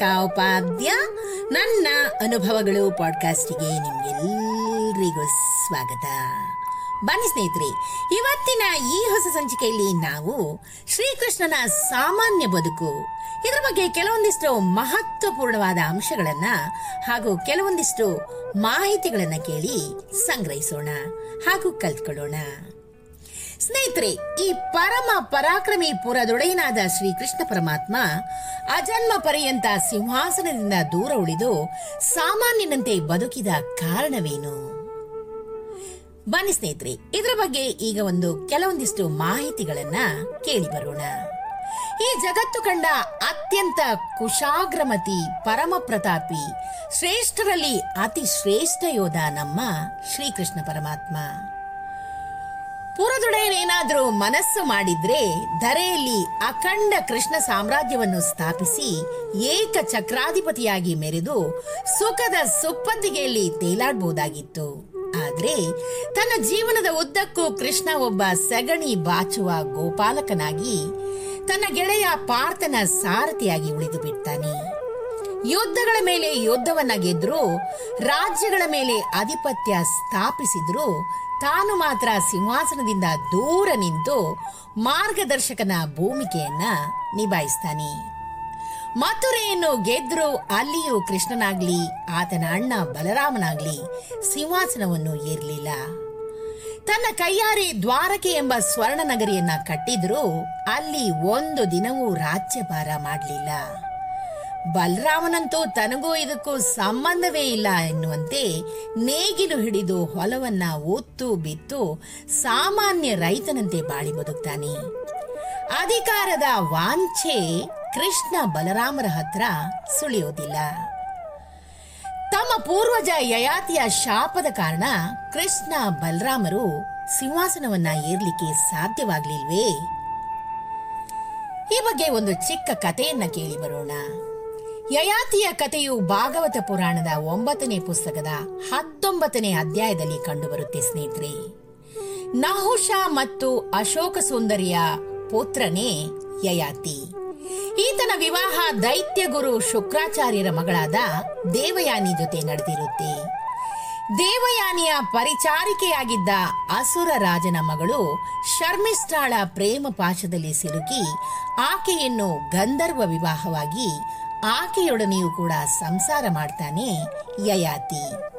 ರೇಖಾ ಉಪಾಧ್ಯ ನನ್ನ ಅನುಭವಗಳು ಪಾಡ್ಕಾಸ್ಟಿಗೆ ನಿಮಗೆಲ್ಲರಿಗೂ ಸ್ವಾಗತ. ಬನ್ನಿ ಸ್ನೇಹಿತರೆ, ಇವತ್ತಿನ ಈ ಹೊಸ ಸಂಚಿಕೆಯಲ್ಲಿ ನಾವು ಶ್ರೀಕೃಷ್ಣನ ಸಾಮಾನ್ಯ ಬದುಕು, ಇದರ ಬಗ್ಗೆ ಕೆಲವೊಂದಿಷ್ಟು ಮಹತ್ವಪೂರ್ಣವಾದ ಅಂಶಗಳನ್ನ ಹಾಗೂ ಕೆಲವೊಂದಿಷ್ಟು ಮಾಹಿತಿಗಳನ್ನ ಕೇಳಿ ಸಂಗ್ರಹಿಸೋಣ ಹಾಗೂ ಕಲ್ತ್ಕೊಳ್ಳೋಣ. ಸ್ನೇಹಿತರೆ, ಈ ಪರಮ ಪರಾಕ್ರಮಿ ಪುರದೊಡೆಯನಾದ ಶ್ರೀಕೃಷ್ಣ ಪರಮಾತ್ಮ ಅಜನ್ಮ ಪರ್ಯಂತ ಸಿಂಹಾಸನದಿಂದ ದೂರ ಉಳಿದು ಸಾಮಾನ್ಯನಂತೆ ಬದುಕಿದ ಕಾರಣವೇನು? ಬನ್ನಿ ಸ್ನೇಹಿತರೆ, ಇದರ ಬಗ್ಗೆ ಈಗ ಒಂದು ಕೆಲವೊಂದಿಷ್ಟು ಮಾಹಿತಿಗಳನ್ನ ಕೇಳಿ ಬರೋಣ. ಈ ಜಗತ್ತು ಕಂಡ ಅತ್ಯಂತ ಕುಶಾಗ್ರಮತಿ ಪರಮ ಪ್ರತಾಪಿ ಶ್ರೇಷ್ಠರಲ್ಲಿ ಅತಿ ಶ್ರೇಷ್ಠ ಯೋಧ ನಮ್ಮ ಶ್ರೀಕೃಷ್ಣ ಪರಮಾತ್ಮ. ಪುರದೊಡೆಯನೇನಾದರೂ ಮನಸ್ಸು ಮಾಡಿದ್ರೆ ಧರೆಯಲ್ಲಿ ಅಖಂಡ ಕೃಷ್ಣ ಸಾಮ್ರಾಜ್ಯವನ್ನು ಸ್ಥಾಪಿಸಿ ಏಕ ಚಕ್ರಾಧಿಪತಿಯಾಗಿ ಮೆರೆದು ಸುಖದ ಸುಪ್ಪತ್ತಿಗೆಯಲ್ಲಿ ತೇಲಾಡಬಹುದಾಗಿತ್ತು ಆದ್ರೆ ತನ್ನ ಜೀವನದ ಉದ್ದಕ್ಕೂ ಕೃಷ್ಣ ಒಬ್ಬ ಸಗಣಿ ಬಾಚುವ ಗೋಪಾಲಕನಾಗಿ ತನ್ನ ಗೆಳೆಯ ಪಾರ್ಥನ ಸಾರಥಿಯಾಗಿ ಉಳಿದು ಬಿಡ್ತಾನೆ. ಯುದ್ಧಗಳ ಮೇಲೆ ಯುದ್ಧವನ್ನ ಗೆದ್ರು ರಾಜ್ಯಗಳ ಮೇಲೆ ಆಧಿಪತ್ಯ ಸ್ಥಾಪಿಸಿದ್ರು ತಾನು ಮಾತ್ರ ಸಿಂಹಾಸನದಿಂದ ದೂರ ನಿಂತು ಮಾರ್ಗದರ್ಶಕನ ಭೂಮಿಕೆಯನ್ನ ನಿಭಾಯಿಸ್ತಾನೆ. ಮಥುರೆಯನ್ನು ಗೆದ್ರು ಅಲ್ಲಿಯೂ ಕೃಷ್ಣನಾಗ್ಲಿ, ಆತನ ಅಣ್ಣ ಬಲರಾಮನಾಗ್ಲಿ ಸಿಂಹಾಸನವನ್ನು ಏರಲಿಲ್ಲ. ತನ್ನ ಕೈಯಾರೆ ದ್ವಾರಕೆ ಎಂಬ ಸ್ವರ್ಣ ನಗರಿಯನ್ನ ಕಟ್ಟಿದ್ರೂ ಅಲ್ಲಿ ಒಂದು ದಿನವೂ ರಾಜ್ಯಭಾರ ಮಾಡಲಿಲ್ಲ. ಬಲರಾಮನಂತೂ ತನಗೂ ಇದಕ್ಕೂ ಸಂಬಂಧವೇ ಇಲ್ಲ ಎನ್ನುವಂತೆ ನೇಗಿಲು ಹಿಡಿದು ಹೊಲವನ್ನ ಒತ್ತು ಬಿತ್ತು ಸಾಮಾನ್ಯ ರೈತನಂತೆ ಬಾಳಿ ಬದುಕ್ತಾನೆ. ಅಧಿಕಾರದ ವಾಂಛೆ ಕೃಷ್ಣ ಬಲರಾಮರ ಹತ್ರ ಸುಳಿಯೋದಿಲ್ಲ. ತಮ್ಮ ಪೂರ್ವಜ ಯಯಾತಿಯ ಶಾಪದ ಕಾರಣ ಕೃಷ್ಣ ಬಲರಾಮರು ಸಿಂಹಾಸನವನ್ನ ಏರ್ಲಿಕ್ಕೆ ಸಾಧ್ಯವಾಗ್ಲಿಲ್ವೇ? ಈ ಬಗ್ಗೆ ಒಂದು ಚಿಕ್ಕ ಕಥೆಯನ್ನ ಕೇಳಿ ಬರೋಣ. ಯಯಾತಿಯ ಕಥೆಯು ಭಾಗವತ ಪುರಾಣದ ಒಂಬತ್ತನೇ ಪುಸ್ತಕದ ಹತ್ತೊಂಬತ್ತನೇ ಅಧ್ಯಾಯದಲ್ಲಿ ಕಂಡುಬರುತ್ತೆ, ಸ್ನೇಹಿತರೆ. ನಹುಷ ಮತ್ತು ಅಶೋಕ ಸುಂದರಿಯ ಪುತ್ರನೇ ಯಯಾತಿ. ಈತನ ವಿವಾಹ ದೈತ್ಯ ಗುರು ಶುಕ್ರಾಚಾರ್ಯರ ಮಗಳಾದ ದೇವಯಾನಿ ಜೊತೆ ನಡೆದಿರುತ್ತೆ. ದೇವಯಾನಿಯ ಪರಿಚಾರಿಕೆಯಾಗಿದ್ದ ಅಸುರ ರಾಜನ ಮಗಳು ಶರ್ಮಿಷ್ಠಾಳ ಪ್ರೇಮ ಪಾಶದಲ್ಲಿ ಸಿಲುಕಿ ಆಕೆಯನ್ನು ಗಂಧರ್ವ ವಿವಾಹವಾಗಿ ಆಕೆಯೊಡನೆಯೂ ಕೂಡ ಸಂಸಾರ ಮಾಡ್ತಾನೆ ಯಯಾತಿ.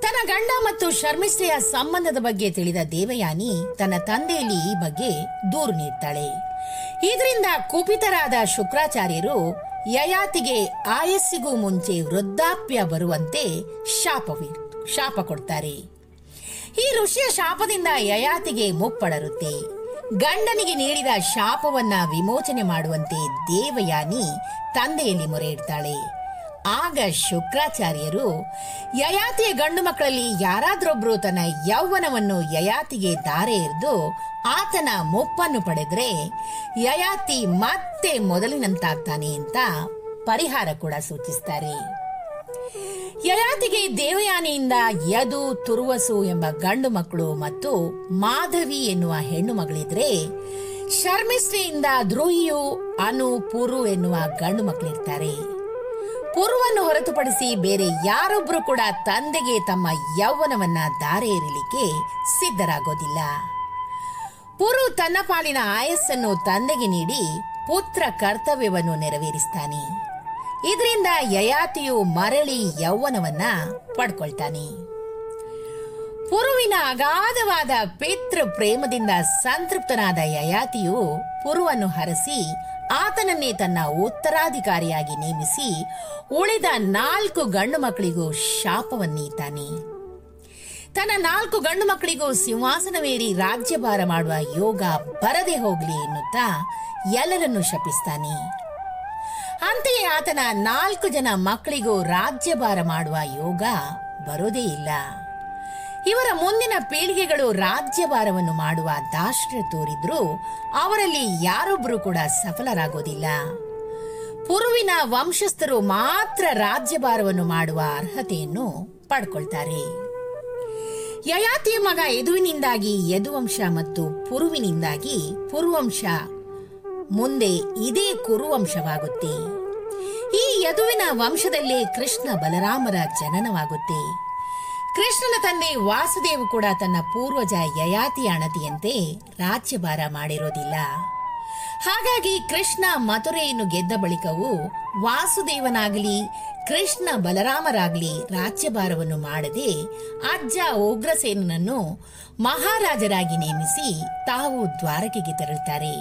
ತನ್ನ ಗಂಡ ಮತ್ತು ಶರ್ಮಿಷ್ಠೆಯ ಸಂಬಂಧದ ಬಗ್ಗೆ ತಿಳಿದ ದೇವಯಾನಿ ತನ್ನ ತಂದೆಯಲ್ಲಿ ಈ ಬಗ್ಗೆ ದೂರು ನೀಡ್ತಾಳೆ. ಇದರಿಂದ ಕುಪಿತರಾದ ಶುಕ್ರಾಚಾರ್ಯರು ಯಯಾತಿಗೆ ಆಯಸ್ಸಿಗೂ ಮುಂಚೆ ವೃದ್ಧಾಪ್ಯ ಬರುವಂತೆ ಶಾಪವಿ ಶಾಪ ಕೊಡ್ತಾರೆ. ಈ ಋಷಿಯ ಶಾಪದಿಂದ ಯಯಾತಿಗೆ ಮುಪ್ಪಡರುತ್ತೆ ಗಂಡನಿಗೆ ನೀಡಿದ ಶಾಪವನ್ನ ವಿಮೋಚನೆ ಮಾಡುವಂತೆ ದೇವಯಾನಿ ತಂದೆಯಲ್ಲಿ ಮೊರೆ ಇಡ್ತಾಳೆ. ಆಗ ಶುಕ್ರಾಚಾರ್ಯರು, ಯಯಾತಿಯ ಗಂಡು ಮಕ್ಕಳಲ್ಲಿ ಯಾರಾದ್ರೊಬ್ರು ತನ್ನ ಯೌವನವನ್ನು ಯಯಾತಿಗೆ ದಾರೆ ಎರೆದು ಆತನ ಮುಪ್ಪನ್ನು ಪಡೆದ್ರೆ ಯಯಾತಿ ಮತ್ತೆ ಮೊದಲಿನಂತಾಗ್ತಾನೆ ಅಂತ ಪರಿಹಾರ ಕೂಡ ಸೂಚಿಸ್ತಾರೆ. ಯಯಾತಿಗೆ ದೇವಯಾನಿಯಿಂದ ಯದು, ತುರುವಸು ಎಂಬ ಗಂಡು ಮಕ್ಕಳು ಮತ್ತು ಮಾಧವಿ ಎನ್ನುವ ಹೆಣ್ಣು ಮಗಳಿದ್ರೆ ಶರ್ಮಿಷ್ಠೆಯಿಂದ ದ್ರೋಹಿಯು ಅನು ಪುರು ಎನ್ನುವ ಗಂಡು ಮಕ್ಕಳಿರ್ತಾರೆ. ಪುರುವನ್ನು ಹೊರತುಪಡಿಸಿ ಬೇರೆ ಯಾರೊಬ್ಬರು ಕೂಡ ತಂದೆಗೆ ತಮ್ಮ ಯೌವನವನ್ನ ದಾರೆ ಎರಿಲಿಕ್ಕೆ ಸಿದ್ಧರಾಗೋದಿಲ್ಲ. ಪುರು ತನ್ನ ಪಾಲಿನ ಆಯಸ್ಸನ್ನು ತಂದೆಗೆ ನೀಡಿ ಪುತ್ರ ಕರ್ತವ್ಯವನ್ನು ನೆರವೇರಿಸ್ತಾನೆ. ಇದರಿಂದ ಯಯಾತಿಯು ಮರಳಿ ಯೌವನವನ್ನ ಪಡ್ಕೊಳ್ತಾನೆ. ಪುರುವಿನ ಅಗಾಧವಾದ ಪಿತೃ ಪ್ರೇಮದಿಂದ ಸಂತೃಪ್ತನಾದ ಯಯಾತಿಯು ಪುರುವನ್ನು ಹರಸಿ ಆತನನ್ನೇ ತನ್ನ ಉತ್ತರಾಧಿಕಾರಿಯಾಗಿ ನೇಮಿಸಿ ಉಳಿದ ನಾಲ್ಕು ಗಂಡು ಮಕ್ಕಳಿಗೂ ಶಾಪವನ್ನೀತಾನೆ. ತನ್ನ ನಾಲ್ಕು ಗಂಡು ಮಕ್ಕಳಿಗೂ ಸಿಂಹಾಸನವೇರಿ ರಾಜ್ಯಭಾರ ಮಾಡುವ ಯೋಗ ಬರದೆ ಹೋಗ್ಲಿ ಎನ್ನುತ್ತಾ ಎಲ್ಲರನ್ನು ಶಪಿಸ್ತಾನೆ. ಅಂತೆಯೇ ಆತನ ನಾಲ್ಕು ಜನ ಮಕ್ಕಳಿಗೂ ರಾಜ್ಯಭಾರ ಮಾಡುವ ಯೋಗ ಬರೋದೇ ಇಲ್ಲ. ಇವರ ಮುಂದಿನ ಪೀಳಿಗೆಗಳು ರಾಜ್ಯಭಾರವನ್ನು ಮಾಡುವ ದಾಷ್ಟ್ರ ತೋರಿದ್ರು ಅವರಲ್ಲಿ ಯಾರೊಬ್ಬರು ಕೂಡ ಸಫಲರಾಗೋದಿಲ್ಲ. ಪುರುವಿನ ವಂಶಸ್ಥರು ಮಾತ್ರ ರಾಜ್ಯಭಾರವನ್ನು ಮಾಡುವ ಅರ್ಹತೆಯನ್ನು ಪಡ್ಕೊಳ್ತಾರೆ. ಯಯಾತಿಯ ಮಗ ಯದುವಿನಿಂದಾಗಿ, ಯದುವಂಶ ಮತ್ತು ಪುರುವಿನಿಂದಾಗಿ ಪುರುವಂಶ ಮುಂದೆ ಇದೇ ಕುರುವಂಶವಾಗುತ್ತೆ. ಈ ಯದುವಿನ ವಂಶದಲ್ಲೇ ಕೃಷ್ಣ ಬಲರಾಮರ ಜನನವಾಗುತ್ತೆ. ಕೃಷ್ಣನ ತಂದೆ ವಾಸುದೇವ ಕೂಡ ತನ್ನ ಪೂರ್ವಜ ಯಯಾತಿ ಅಣತಿಯಂತೆ ರಾಜ್ಯಭಾರ ಮಾಡಿರೋದಿಲ್ಲ. ಹಾಗಾಗಿ ಕೃಷ್ಣ ಮಥುರೆಯನ್ನು ಗೆದ್ದ ಬಳಿಕವೂ ವಾಸುದೇವನಾಗಲಿ, ಕೃಷ್ಣ ಬಲರಾಮರಾಗಲಿ ರಾಜ್ಯಭಾರವನ್ನು ಮಾಡದೆ ಅಜ್ಜ ಉಗ್ರಸೇನನನ್ನು ಮಹಾರಾಜರಾಗಿ ನೇಮಿಸಿ ತಾವು ದ್ವಾರಕೆಗೆ ತೆರಳುತ್ತಾರೆ.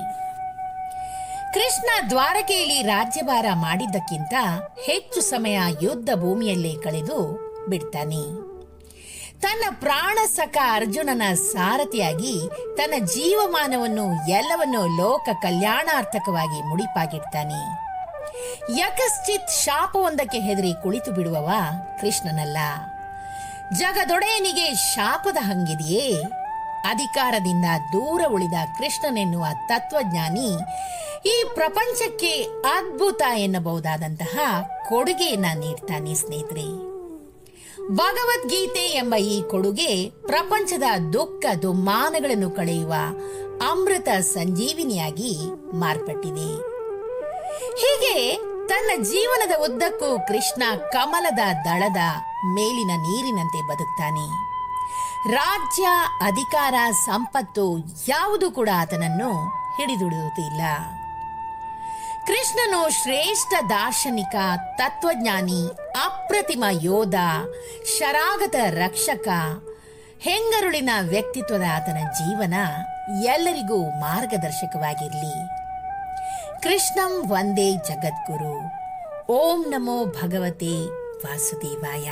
ಕೃಷ್ಣ ದ್ವಾರಕೆಯಲ್ಲಿ ರಾಜ್ಯಭಾರ ಮಾಡಿದ್ದಕ್ಕಿಂತ ಹೆಚ್ಚು ಸಮಯ ಯುದ್ಧ ಭೂಮಿಯಲ್ಲೇ ಕಳೆದು ಬಿಡ್ತಾನೆ. ತನ್ನ ಪ್ರಾಣ ಸಖ ಅರ್ಜುನನ ಸಾರಥಿಯಾಗಿ ತನ್ನ ಜೀವಮಾನವನ್ನು ಎಲ್ಲವನ್ನು ಲೋಕ ಕಲ್ಯಾಣಾರ್ಥಕವಾಗಿ ಮುಡಿಪಾಗಿಡ್ತಾನೆ. ಯಕಶ್ಚಿತ್ ಶಾಪವೊಂದಕ್ಕೆ ಹೆದರಿ ಕುಳಿತು ಬಿಡುವವ ಕೃಷ್ಣನಲ್ಲ. ಜಗದೊಡೆಯನಿಗೆ ಶಾಪದ ಹಂಗಿದೆಯೇ? ಅಧಿಕಾರದಿಂದ ದೂರ ಉಳಿದ ಕೃಷ್ಣನೆನ್ನುವ ತತ್ವಜ್ಞಾನಿ ಈ ಪ್ರಪಂಚಕ್ಕೆ ಅದ್ಭುತ ಎನ್ನಬಹುದಾದಂತಹ ಕೊಡುಗೆಯನ್ನ ನೀಡ್ತಾನೆ ಸ್ನೇಹಿತರೆ. ಭಗವದ್ಗೀತೆ ಎಂಬ ಈ ಕೊಡುಗೆ ಪ್ರಪಂಚದ ದುಃಖ ದುಮ್ಮಾನಗಳನ್ನು ಕಳೆಯುವ ಅಮೃತ ಸಂಜೀವಿನಿಯಾಗಿ ಮಾರ್ಪಟ್ಟಿದೆ. ಹೀಗೆ ತನ್ನ ಜೀವನದ ಉದ್ದಕ್ಕೂ ಕೃಷ್ಣ ಕಮಲದ ದಳದ ಮೇಲಿನ ನೀರಿನಂತೆ ಬದುಕ್ತಾನೆ. ರಾಜ್ಯ ಅಧಿಕಾರ ಸಂಪತ್ತು ಯಾವುದು ಕೂಡ ಆತನನ್ನು ಹಿಡಿದುಡುವುದಿಲ್ಲ. ಕೃಷ್ಣನು ಶ್ರೇಷ್ಠ ದಾರ್ಶನಿಕ, ತತ್ವಜ್ಞಾನಿ, ಅಪ್ರತಿಮ ಯೋಧ, ಶರಾಗತ ರಕ್ಷಕ, ಹೆಂಗರುಳಿನ ವ್ಯಕ್ತಿತ್ವದ ಆತನ ಜೀವನ ಎಲ್ಲರಿಗೂ ಮಾರ್ಗದರ್ಶಕವಾಗಿರಲಿ. ಕೃಷ್ಣಂ ವಂದೇ ಜಗದ್ಗುರು. ಓಂ ನಮೋ ಭಗವತೆ ವಾಸುದೇವಾಯ.